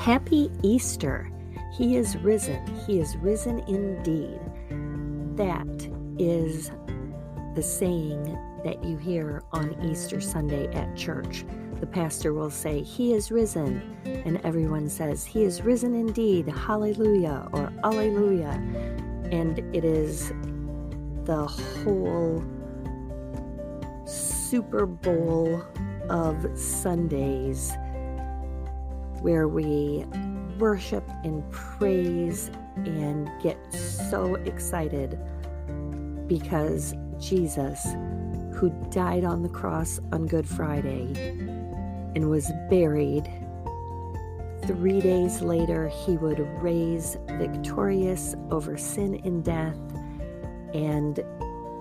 Happy Easter! He is risen. He is risen indeed. That is the saying that you hear on Easter Sunday at church. The pastor will say, He is risen. And everyone says, He is risen indeed. Hallelujah or Alleluia. And it is the whole Super Bowl of Sundays where we worship and praise and get so excited because Jesus, who died on the cross on Good Friday and was buried, three days later he would raise victorious over sin and death and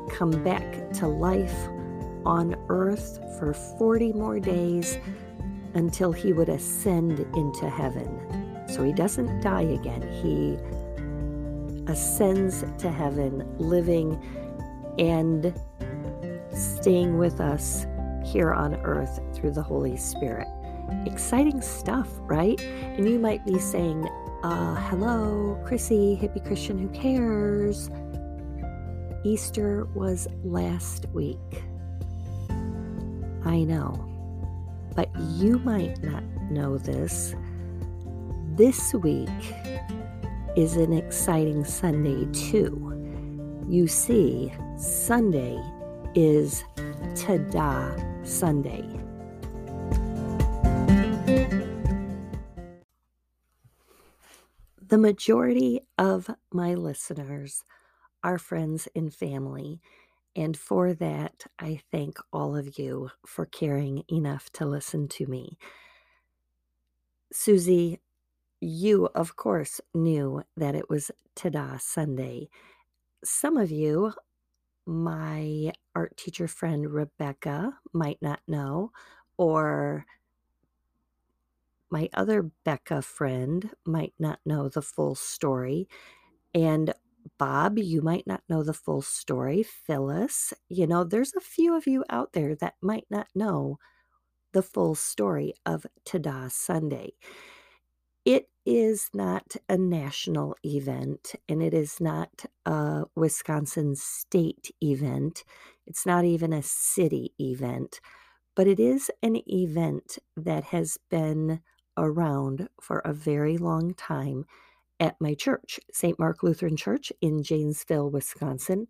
come back to life on earth for 40 more days until he would ascend into heaven. So he doesn't die again. He ascends to heaven, living and staying with us here on earth through the Holy Spirit. Exciting stuff, right? And you might be saying, uh, hello, Krissy, hippie Christian, who cares? Easter was last week. I know. But you might not know this. This week is an exciting Sunday, too. You see, Sunday is Tada Sunday. The majority of my listeners are friends and family, and for that, I thank all of you for caring enough to listen to me. Susie, you, of course, knew that it was Tada Sunday. Some of you, my art teacher friend Rebecca, might not know, or my other Becca friend might not know the full story. And Bob, you might not know the full story. Phyllis, you know, there's a few of you out there that might not know the full story of Tada Sunday. It is not a national event and it is not a Wisconsin state event. It's not even a city event, but it is an event that has been around for a very long time at my church, St. Mark Lutheran Church in Janesville, Wisconsin.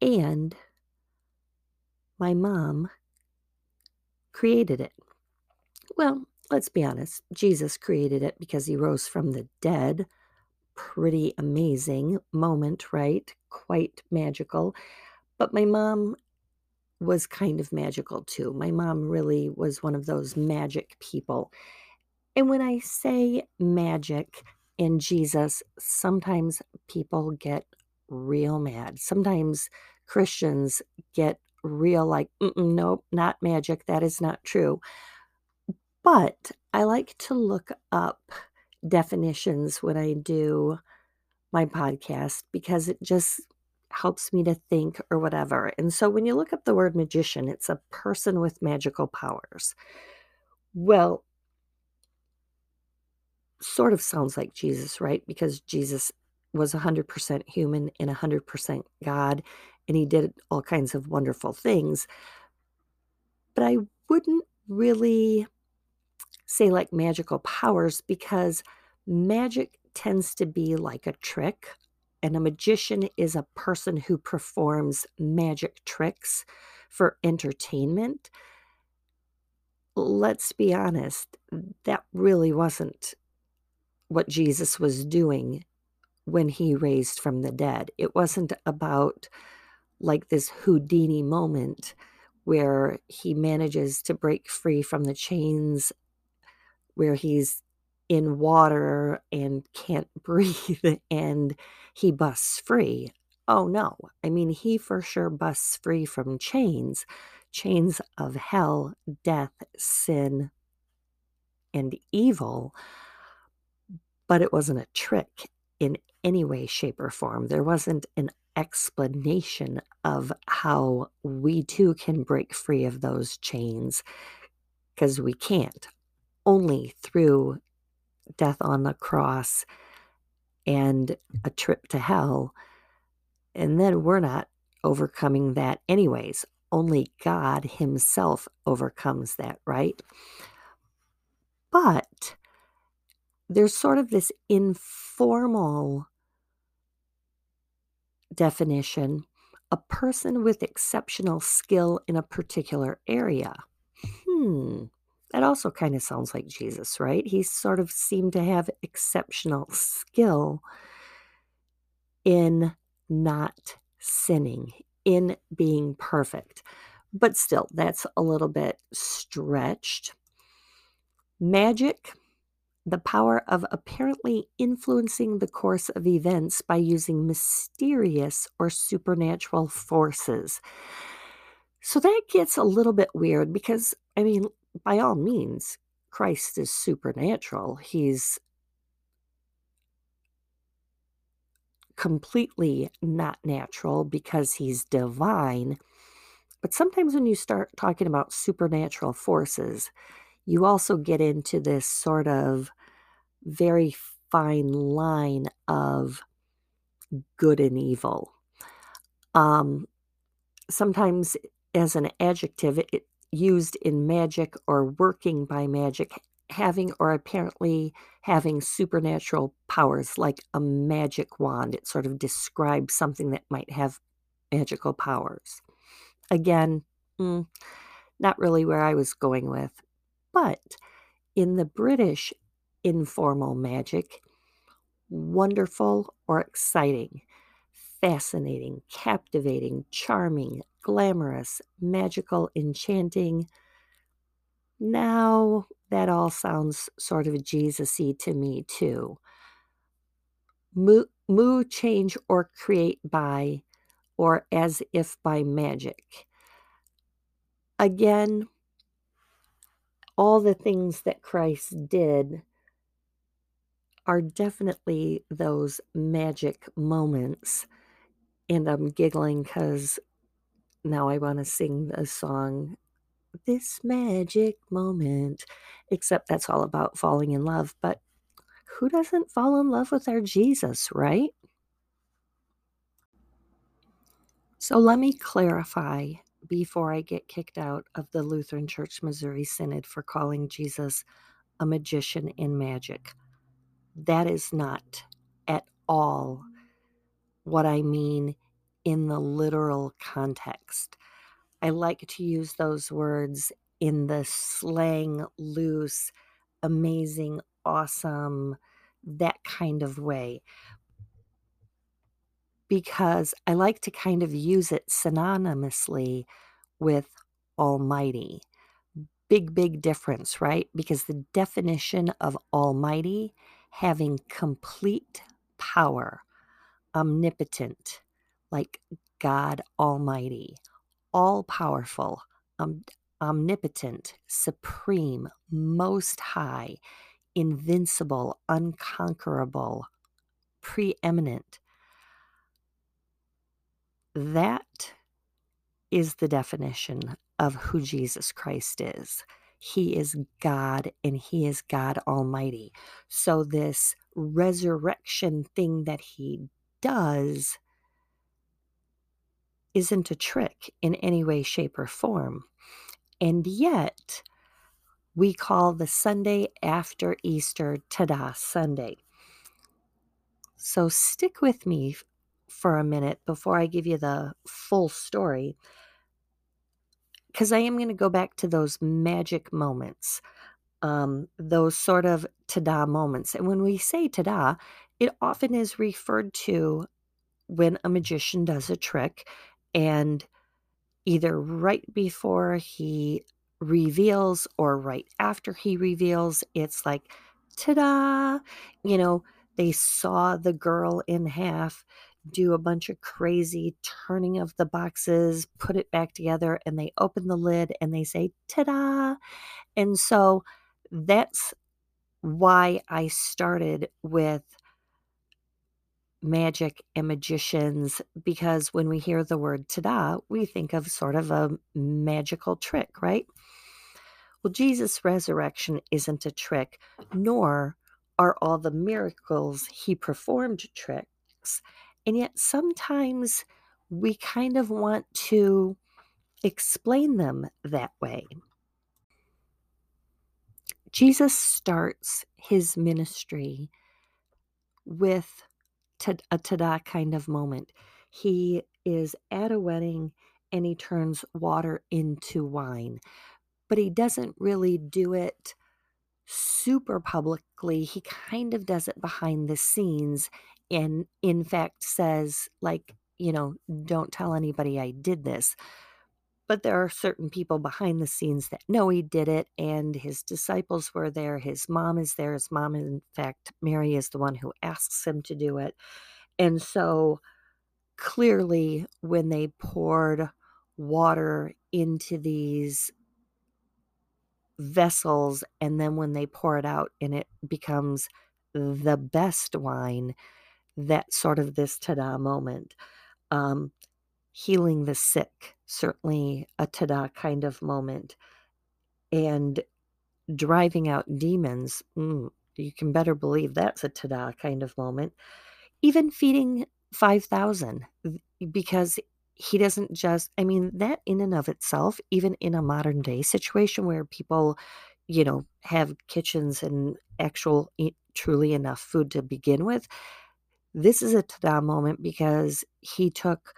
And my mom created it. Well, let's be honest, Jesus created it because he rose from the dead. Pretty amazing moment, right? Quite magical. But my mom was kind of magical too. My mom really was one of those magic people. And when I say magic, in Jesus, sometimes people get real mad. Sometimes Christians get real like, nope, not magic. That is not true. But I like to look up definitions when I do my podcast because it just helps me to think or whatever. And so when you look up the word magician, it's a person with magical powers. Well, sort of sounds like Jesus, right? Because Jesus was 100% human and 100% God, and he did all kinds of wonderful things. But I wouldn't really say like magical powers because magic tends to be like a trick, and a magician is a person who performs magic tricks for entertainment. Let's be honest, that really wasn't what Jesus was doing when he raised from the dead. It wasn't about like this Houdini moment where he manages to break free from the chains, where he's in water and can't breathe and he busts free. Oh no. I mean, he for sure busts free from chains chains of hell, death, sin, and evil but it wasn't a trick in any way, shape, or form. There wasn't an explanation of how we too can break free of those chains because we can't. Only through death on the cross and a trip to hell. And then we're not overcoming that, anyways. Only God Himself overcomes that, right? But there's sort of this informal definition a person with exceptional skill in a particular area. Hmm, that also kind of sounds like Jesus, right? He sort of seemed to have exceptional skill in not sinning, in being perfect. But still, that's a little bit stretched. Magic, the power of apparently influencing the course of events by using mysterious or supernatural forces. So that gets a little bit weird because, I mean, by all means, Christ is supernatural. He's completely not natural because he's divine. But sometimes when you start talking about supernatural forces, you also get into this sort of very fine line of good and evil. Um, sometimes, as an adjective, it, used in magic or working by magic, having or apparently having supernatural powers like a magic wand. It sort of describes something that might have magical powers. Again, mm, not really where I was going with. But in the British informal magic, wonderful or exciting, fascinating, captivating, charming, glamorous, magical, enchanting. Now, that all sounds sort of Jesus y to me, too. Move, move, change, or create by, or as if by magic. Again, all the things that Christ did are definitely those magic moments. And I'm giggling because now I want to sing the song, This Magic Moment, except that's all about falling in love. But who doesn't fall in love with our Jesus, right? So let me clarify before I get kicked out of the Lutheran Church Missouri Synod for calling Jesus a magician in magic. That is not at all what I mean in the literal context. I like to use those words in the slang, loose, amazing, awesome, that kind of way. Because I like to kind of use it synonymously with Almighty. Big, big difference, right? Because the definition of Almighty having complete power, omnipotent, like God Almighty, all powerful, um, omnipotent, supreme, most high, invincible, unconquerable, preeminent. That is the definition of who Jesus Christ is. He is God and He is God Almighty. So, this resurrection thing that He does isn't a trick in any way, shape, or form. And yet, we call the Sunday after Easter Tada Sunday. So stick with me for a minute before I give you the full story, because I am going to go back to those magic moments, um, those sort of tada moments. And when we say tada, it often is referred to when a magician does a trick and either right before he reveals or right after he reveals, it's like, ta da! You know, they saw the girl in half do a bunch of crazy turning of the boxes, put it back together, and they open the lid and they say, ta da! And so that's why I started with magic and magicians because when we hear the word ta da, we think of sort of a magical trick, right? Well, Jesus' resurrection isn't a trick, nor are all the miracles he performed tricks. And yet sometimes we kind of want to explain them that way. Jesus starts his ministry with a tada kind of moment. He is at a wedding and he turns water into wine, but he doesn't really do it super publicly. He kind of does it behind the scenes and, in fact, says, like, you know, don't tell anybody I did this. But there are certain people behind the scenes that know he did it, and his disciples were there. His mom is there. His mom, in fact, Mary is the one who asks him to do it. And so clearly, when they poured water into these vessels, and then when they pour it out and it becomes the best wine, that sort of this ta-da moment. Um, healing the sick, certainly a ta-da kind of moment. And driving out demons, mm, you can better believe that's a ta-da kind of moment. Even feeding 5,000 because he doesn't just I mean, that in and of itself, even in a modern day situation where people, you know, have kitchens and actual truly enough food to begin with, this is a ta-da moment because he took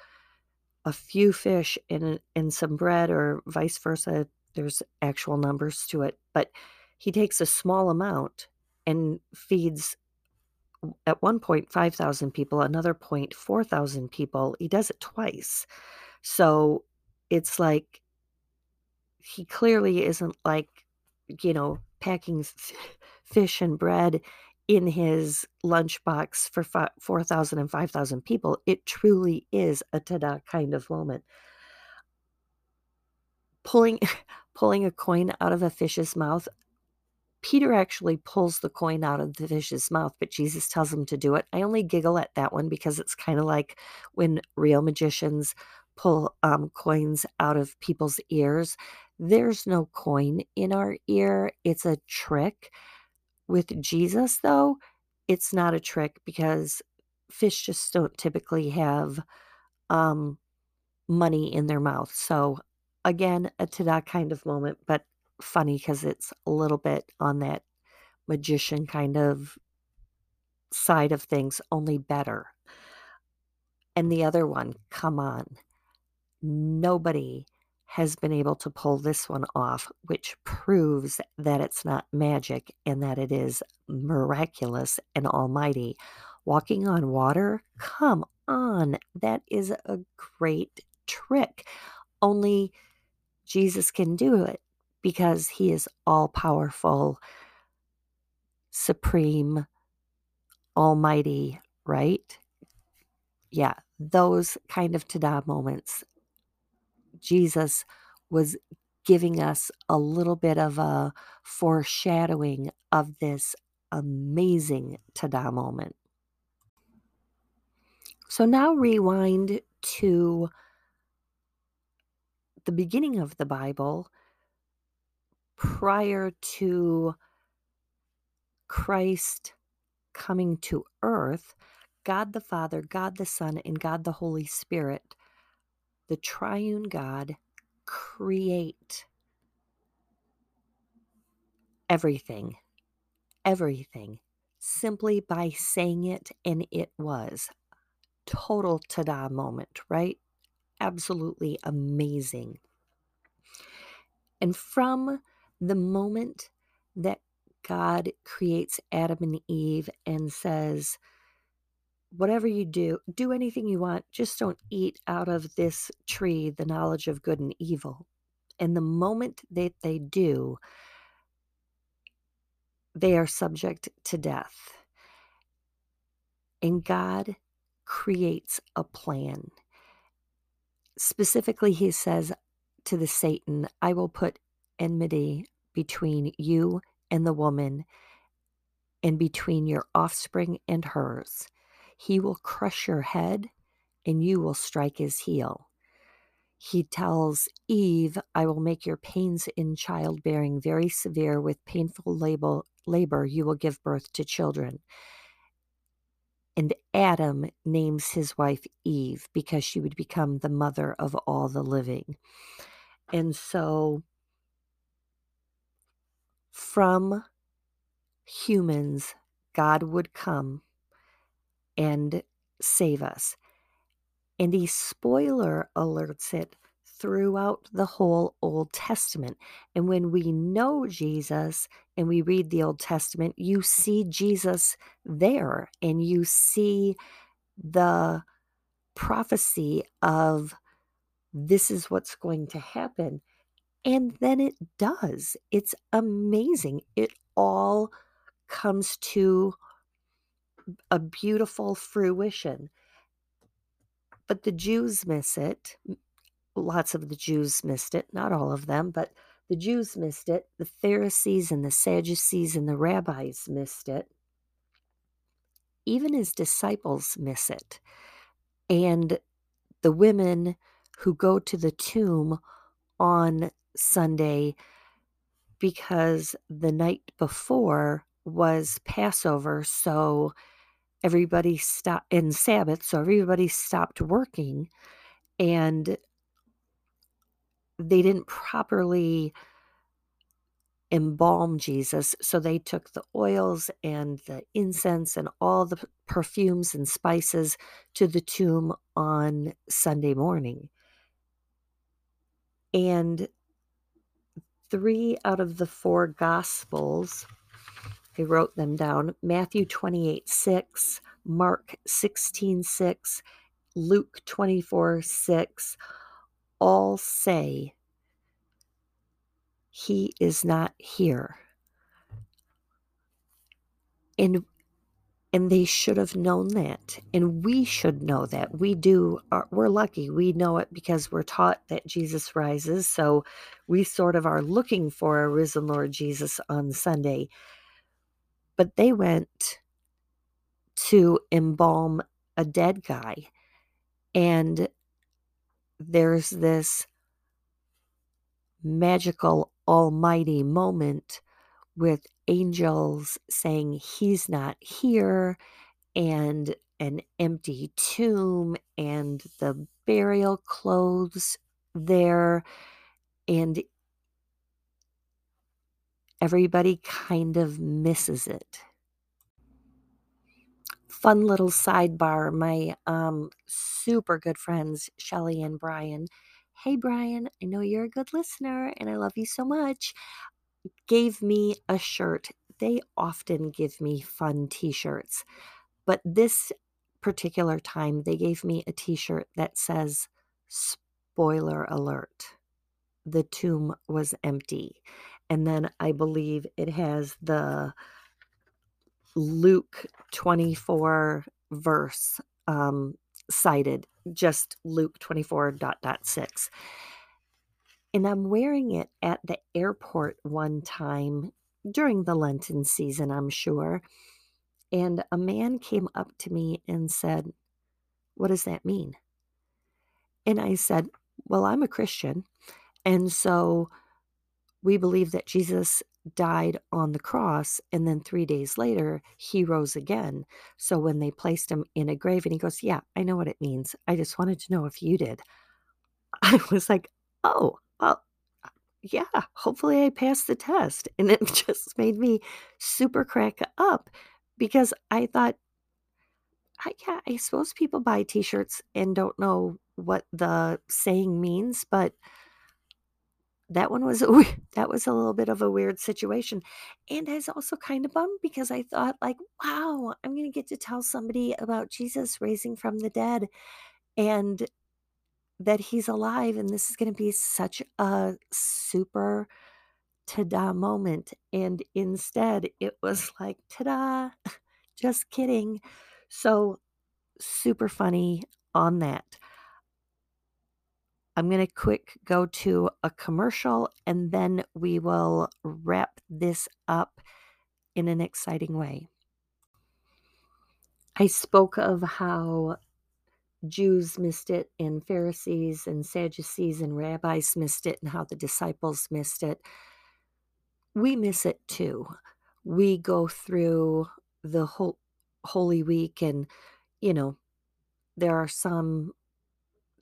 a few fish and and some bread or vice versa. There's actual numbers to it, but he takes a small amount and feeds at one point 5,000 people, another point 4,000 people. He does it twice. So it's like he clearly isn't like, you know, packing f- fish and bread in his lunchbox for 4,000 and 5,000 people. It truly is a ta-da kind of moment. Pulling pulling a coin out of a fish's mouth Peter actually pulls the coin out of the fish's mouth, but Jesus tells him to do it. I only giggle at that one because it's kind of like when real magicians pull um, coins out of people's ears. There's no coin in our ear, it's a trick. With Jesus, though, it's not a trick because fish just don't typically have um, money in their mouth. So, again, a ta-da kind of moment, but funny because it's a little bit on that magician kind of side of things, only better. And the other one, come on. Nobody has been able to pull this one off, which proves that it's not magic and that it is miraculous and almighty. Walking on water? Come on. That is a great trick. Only Jesus can do it because he is all powerful, supreme, almighty, right? Yeah, those kind of ta-da moments. Jesus was giving us a little bit of a foreshadowing of this amazing ta-da moment. So now rewind to the beginning of the Bible prior to Christ coming to earth, God the Father, God the Son, and God the Holy Spirit, the triune God, create everything, everything, simply by saying it, and it was. Total ta da moment, right? Absolutely amazing. And from the moment that God creates Adam and Eve and says, whatever you do, do anything you want, just don't eat out of this tree, the knowledge of good and evil. And the moment that they do, they are subject to death. And God creates a plan. Specifically, he says to the Satan, I will put enmity between you and the woman, and between your offspring and hers. He will crush your head, and you will strike his heel. he tells Eve, I will make your pains in childbearing very severe. With painful labor, you will give birth to children. And Adam names his wife Eve because she would become the mother of all the living. And so, from humans, God would come and save us and the spoiler alerts it throughout the whole Old Testament. And when we know Jesus and we read the Old Testament, you see Jesus there and you see the prophecy of this is what's going to happen. And then it does. It's amazing. It all comes to a beautiful fruition. But the Jews miss it. Lots of the Jews missed it, not all of them, but the Jews missed it. The Pharisees and the Sadducees and the rabbis missed it. Even his disciples miss it. And the women who go to the tomb on Sunday because the night before was Passover. So everybody stopped in Sabbath, so everybody stopped working and they didn't properly embalm Jesus. So they took the oils and the incense and all the perfumes and spices to the tomb on Sunday morning. And three out of the four gospels I wrote them down. Matthew 28 6, Mark 16 6, Luke 24 6 all say, He is not here. And and they should have known that. And we should know that. We do uh, we're lucky. We know it because we're taught that jesus rises. So we sort of are looking for a risen lord jesus on sunday but they went to embalm a dead guy. And there's this magical, almighty moment with angels saying, He's not here, and an empty tomb, and the burial clothes there. And everybody kind of misses it. Fun little sidebar my um, super good friends, Shelly and Brian. Hey, Brian, I know you're a good listener and I love you so much. Gave me a shirt. They often give me fun t shirts, but this particular time they gave me a t shirt that says, Spoiler alert the tomb was empty. And then I believe it has the Luke 24 verse um, cited, just Luke 24 dot dot 6. And I'm wearing it at the airport one time during the Lenten season, I'm sure. And a man came up to me and said, What does that mean? And I said, Well, I'm a Christian. And so we believe that Jesus died on the cross and then three days later he rose again. So when they placed him in a grave, and he goes, Yeah, I know what it means. I just wanted to know if you did. I was like, Oh, well, yeah, hopefully I passed the test. And it just made me super crack up because I thought, I, yeah, I suppose people buy t shirts and don't know what the saying means, but that one was a that was a little bit of a weird situation and I was also kind of bummed because I thought like wow I'm going to get to tell somebody about Jesus raising from the dead and that he's alive and this is going to be such a super ta-da moment. And instead it was like ta-da just kidding. So super funny on that I'm going to quick go to a commercial and then we will wrap this up in an exciting way. I spoke of how Jews missed it, and Pharisees and Sadducees and rabbis missed it, and how the disciples missed it. We miss it too. We go through the whole Holy Week, and, you know, there are some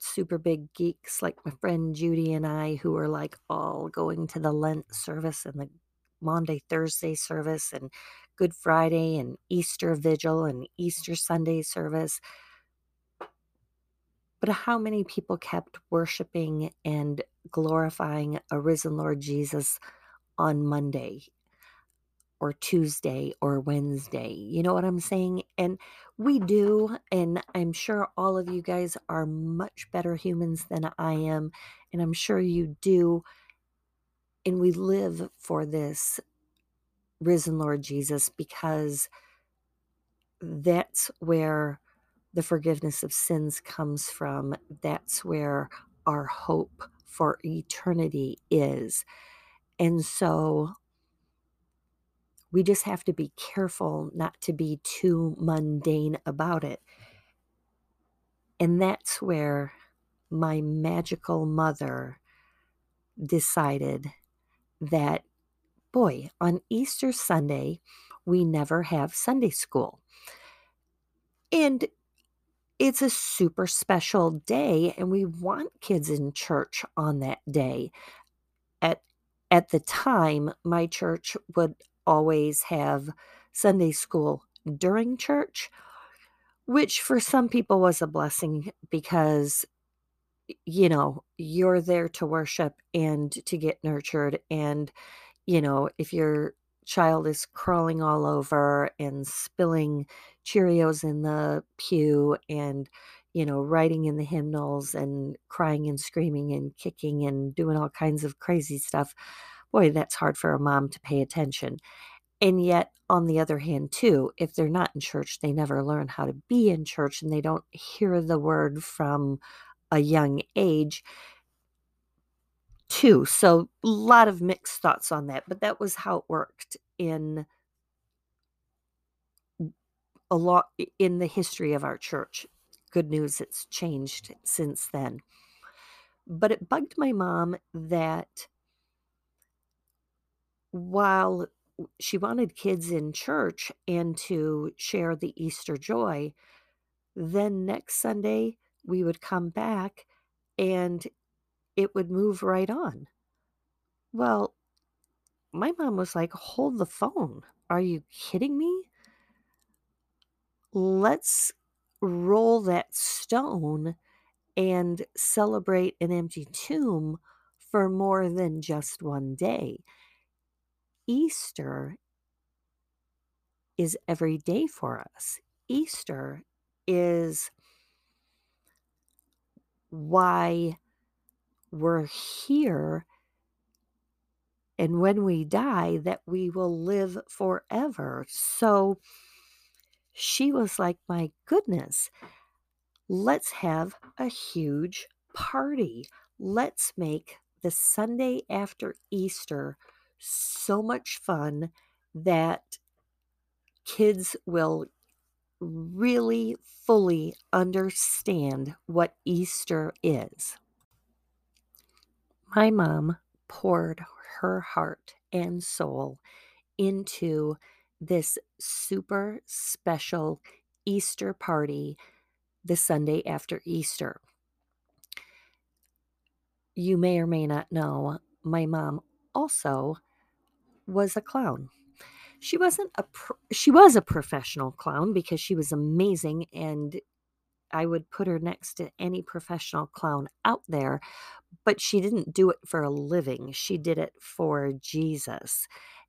super big geeks like my friend Judy and I who are like all going to the Lent service and the Monday, Thursday service, and Good Friday, and Easter Vigil, and Easter Sunday service. But how many people kept worshiping and glorifying a risen Lord Jesus on Monday or Tuesday or Wednesday? You know what I'm saying? And we do. And I'm sure all of you guys are much better humans than I am. And I'm sure you do. And we live for this risen Lord Jesus because that's where the forgiveness of sins comes from. That's where our hope for eternity is. And so we just have to be careful not to be too mundane about it. And that's where my magical mother decided that, boy, on Easter Sunday, we never have Sunday school. And it's a super special day and we want kids in church on that day. At at the time, my church would always have Sunday school during church, which for some people was a blessing because you know, you're there to worship and to get nurtured and you know, if you're child is crawling all over and spilling Cheerios in the pew and, you know, writing in the hymnals and crying and screaming and kicking and doing all kinds of crazy stuff. Boy, that's hard for a mom to pay attention. And yet, on the other hand, too, if they're not in church, they never learn how to be in church and they don't hear the word from a young age too. So a lot of mixed thoughts on that, but that was how it worked in a lot in the history of our church. Good news, it's changed since then. But it bugged my mom that while she wanted kids in church and to share the Easter joy, then next Sunday we would come back and it would move right on. Well, my mom was like, Hold the phone. Are you kidding me? Let's roll that stone and celebrate an empty tomb for more than just one day. Easter is every day for us. Easter is why we're here and when we die that we will live forever. So she was like, My goodness, let's have a huge party. Let's make the Sunday after Easter so much fun that kids will really fully understand what Easter is. My mom poured her heart and soul into this super special Easter party the Sunday after Easter. You may or may not know, my mom also was a clown. She wasn't a pro- she was a professional clown because she was amazing and I would put her next to any professional clown out there, but she didn't do it for a living. She did it for Jesus.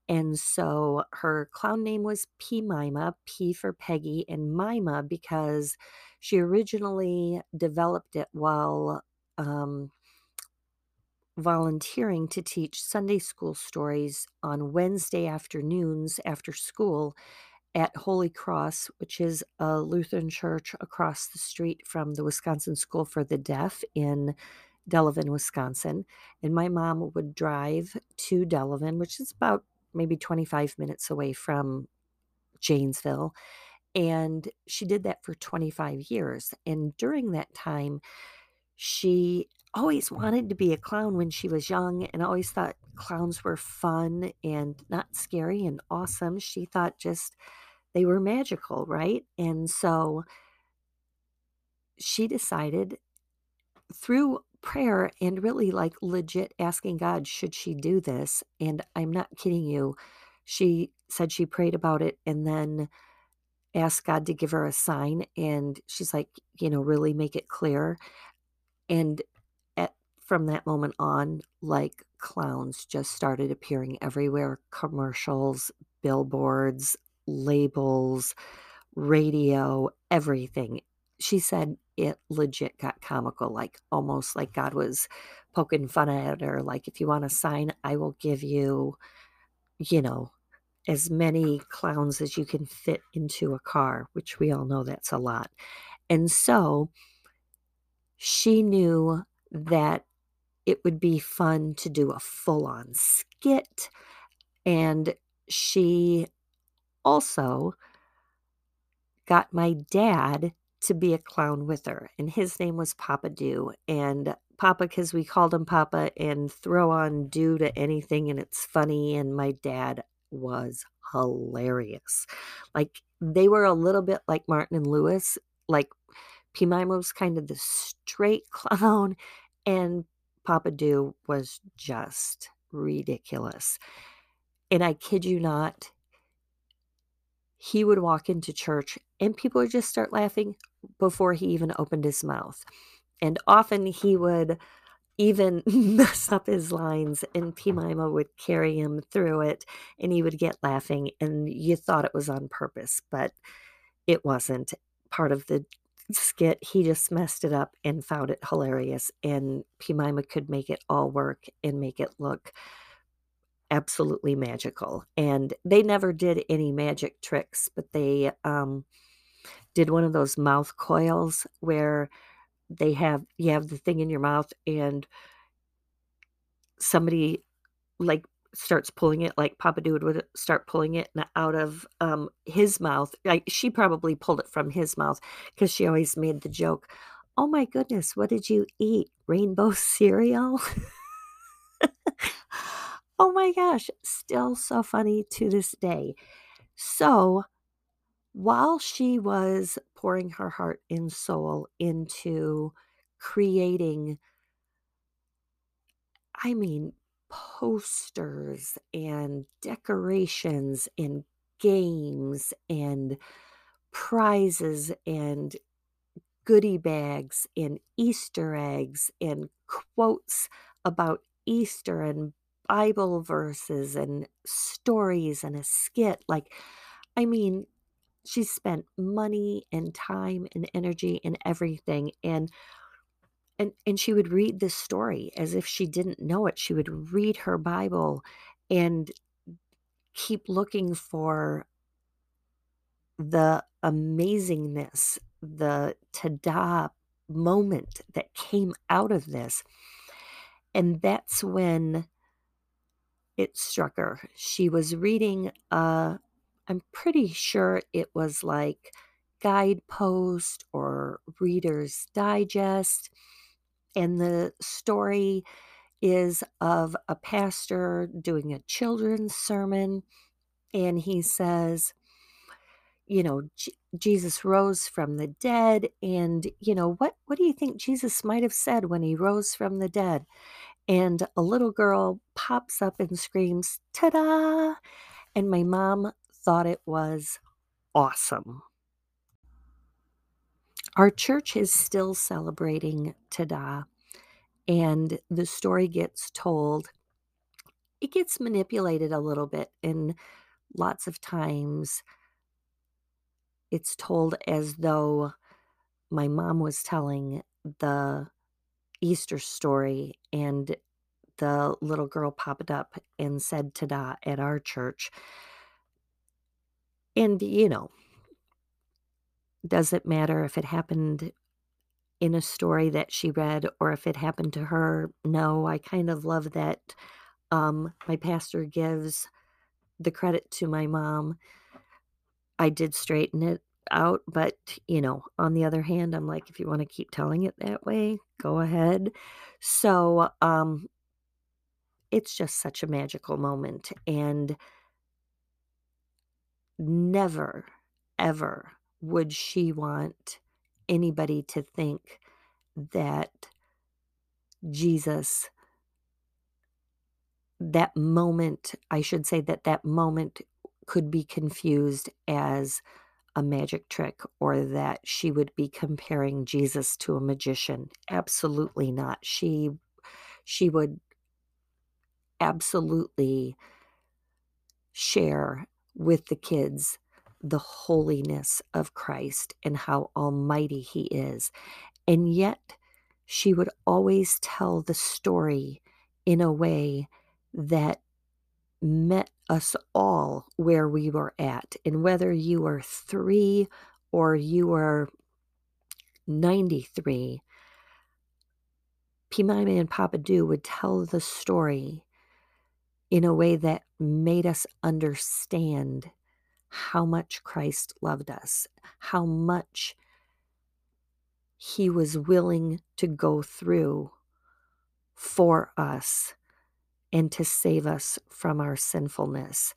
And so her clown name was P Mima, P for Peggy, and Mima because she originally developed it while um, volunteering to teach Sunday school stories on Wednesday afternoons after school at Holy Cross, which is a Lutheran church across the street from the Wisconsin School for the Deaf in Delavan, Wisconsin. And my mom would drive to Delavan, which is about maybe 25 minutes away from Janesville. And she did that for 25 years, and during that time, she always mm. wanted to be a clown when she was young and always thought clowns were fun and not scary and awesome. She thought just they were magical, right? And so she decided through prayer and really like legit asking God, should she do this? And I'm not kidding you. She said she prayed about it and then asked God to give her a sign. And she's like, you know, really make it clear. And at, from that moment on, like clowns just started appearing everywhere commercials, billboards, labels, radio, everything. She said it legit got comical, like almost like God was poking fun at her. Like, if you want a sign, I will give you, you know, as many clowns as you can fit into a car, which we all know that's a lot. And so she knew that it would be fun to do a full on skit. And she also got my dad to be a clown with her, and his name was Papa Do. And Papa, because we called him Papa, and throw on do to anything, and it's funny. And my dad was hilarious. Like they were a little bit like Martin and Lewis. Like Pimima was kind of the straight clown, and Papa Do was just ridiculous. And I kid you not, he would walk into church and people would just start laughing before he even opened his mouth. And often he would even mess up his lines, and Pimima would carry him through it, and he would get laughing, and you thought it was on purpose, but it wasn't part of the skit. He just messed it up and found it hilarious, and Pimima could make it all work and make it look absolutely magical. And they never did any magic tricks, but they um, did one of those mouth coils where they have you have the thing in your mouth and somebody like starts pulling it like Papa Do would start pulling it out of um, his mouth. Like she probably pulled it from his mouth because she always made the joke, "Oh my goodness, what did you eat? Rainbow cereal?" oh my gosh, still so funny to this day. So, while she was pouring her heart and soul into creating I mean, posters and decorations and games and prizes and goodie bags and Easter eggs and quotes about Easter and Bible verses and stories and a skit. Like, I mean, she spent money and time and energy and everything. And and and she would read this story as if she didn't know it. She would read her Bible and keep looking for the amazingness, the tada moment that came out of this. And that's when it struck her. She was reading uh I'm pretty sure it was like Guidepost or Reader's Digest and the story is of a pastor doing a children's sermon. And he says, you know, J- Jesus rose from the dead. And, you know, what, what do you think Jesus might have said when he rose from the dead? And a little girl pops up and screams, ta da! And my mom thought it was awesome. Our church is still celebrating Tada, and the story gets told. It gets manipulated a little bit, and lots of times it's told as though my mom was telling the Easter story, and the little girl popped up and said Tada at our church. And, you know, does it matter if it happened in a story that she read or if it happened to her? No, I kind of love that um, my pastor gives the credit to my mom. I did straighten it out, but, you know, on the other hand, I'm like, if you wanna keep telling it that way, go ahead. So, um it's just such a magical moment, and never, ever would she want anybody to think that Jesus that moment I should say that that moment could be confused as a magic trick or that she would be comparing Jesus to a magician. Absolutely not. She she would absolutely share with the kids the holiness of Christ and how almighty he is. And yet she would always tell the story in a way that met us all where we were at. And whether you were 3 or you were 93, Pimima and Papa Do would tell the story in a way that made us understand how much Christ loved us, how much he was willing to go through for us and to save us from our sinfulness.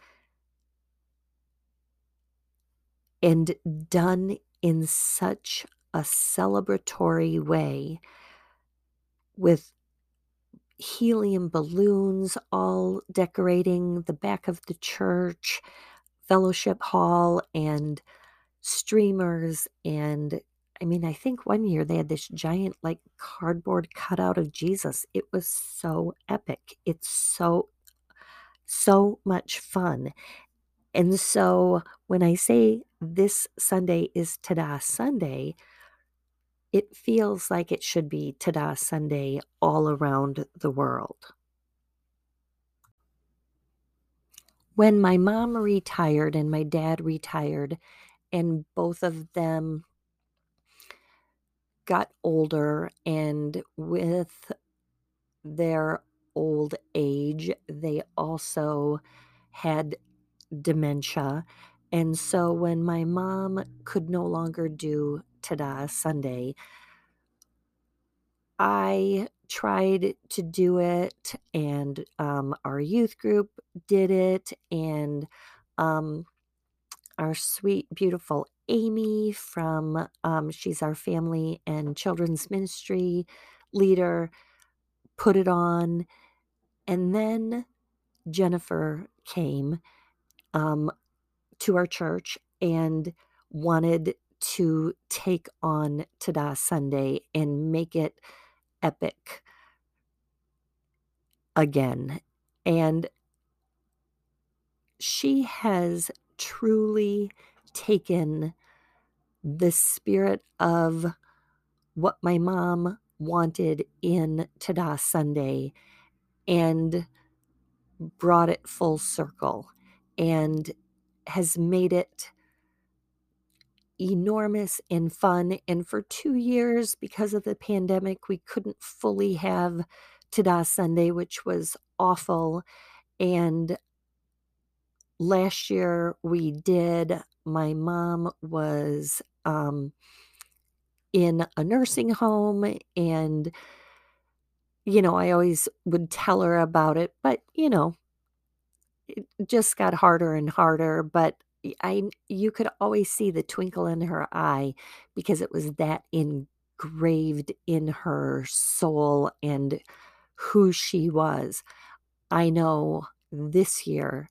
And done in such a celebratory way with helium balloons all decorating the back of the church, fellowship hall, and streamers. And I mean, I think one year they had this giant, like, cardboard cutout of Jesus. It was so epic. It's so, so much fun. And so when I say this Sunday is Tada Sunday, it feels like it should be Tada Sunday all around the world. When my mom retired and my dad retired, and both of them got older, and with their old age, they also had dementia. And so when my mom could no longer do Tada Sunday, I tried to do it, and um, our youth group did it, and um, our sweet, beautiful Amy from um, she's our family and children's ministry leader put it on. And then Jennifer came um, to our church and wanted to take on Tada Sunday and make it epic again. And she has truly taken the spirit of what my mom wanted in Tada Sunday and brought it full circle and has made it enormous and fun. And for two years, because of the pandemic, we couldn't fully have Tada Sunday, which was awful. And last year we did. My mom was um, in a nursing home, and, you know, I always would tell her about it, but, you know, it just got harder and harder. But I you could always see the twinkle in her eye because it was that engraved in her soul and who she was. I know this year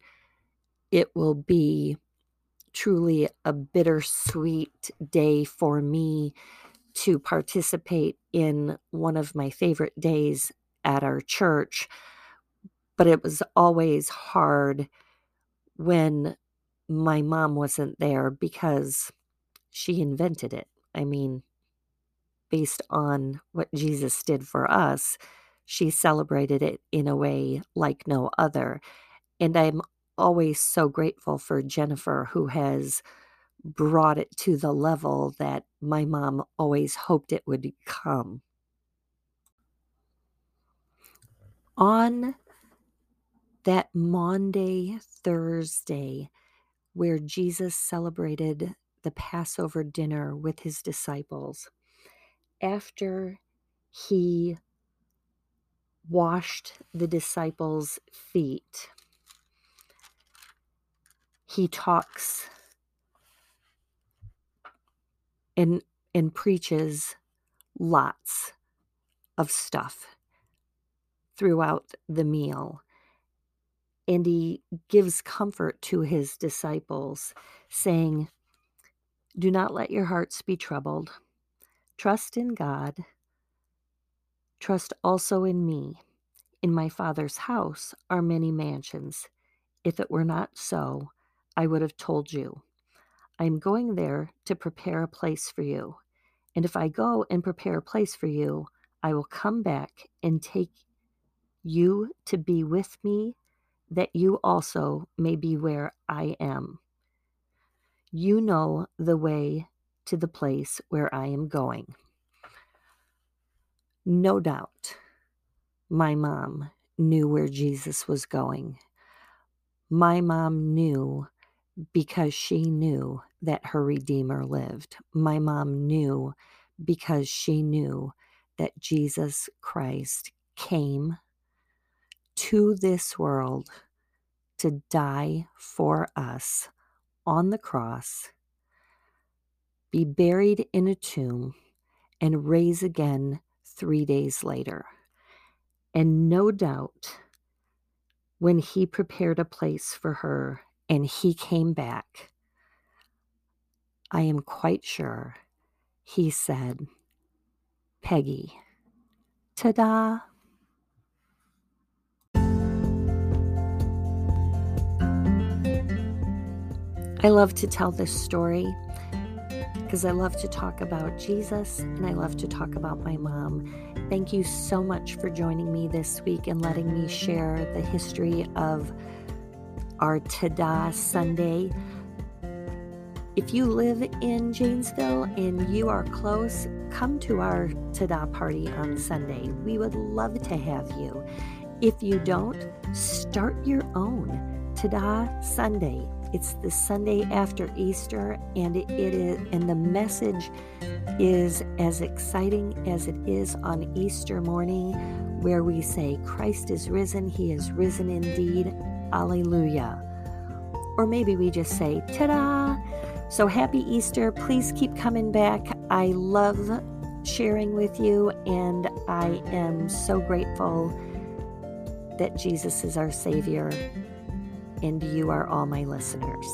it will be truly a bittersweet day for me to participate in one of my favorite days at our church. But it was always hard when my mom wasn't there because she invented it. I mean, based on what Jesus did for us, she celebrated it in a way like no other. And I'm always so grateful for Jennifer, who has brought it to the level that my mom always hoped it would come. On that Monday, Thursday, where Jesus celebrated the Passover dinner with his disciples, after he washed the disciples' feet, he talks and and preaches lots of stuff throughout the meal and he gives comfort to his disciples, saying, Do not let your hearts be troubled. Trust in God. Trust also in me. In my Father's house are many mansions. If it were not so, I would have told you. I am going there to prepare a place for you. And if I go and prepare a place for you, I will come back and take you to be with me that you also may be where I am. You know the way to the place where I am going. No doubt my mom knew where Jesus was going. My mom knew because she knew that her Redeemer lived. My mom knew because she knew that Jesus Christ came to this world to die for us on the cross, be buried in a tomb, and raise again three days later. And no doubt, when he prepared a place for her and he came back, I am quite sure he said, Peggy, ta da! I love to tell this story because I love to talk about Jesus and I love to talk about my mom. Thank you so much for joining me this week and letting me share the history of our Tada Sunday. If you live in Janesville and you are close, come to our Tada party on Sunday. We would love to have you. If you don't, start your own Tada Sunday. It's the Sunday after Easter, and it, it is, and the message is as exciting as it is on Easter morning, where we say, Christ is risen, he is risen indeed, Alleluia. Or maybe we just say, ta da! So happy Easter. Please keep coming back. I love sharing with you, and I am so grateful that Jesus is our Savior and you are all my listeners.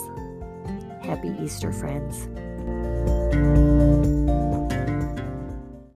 Happy Easter, friends.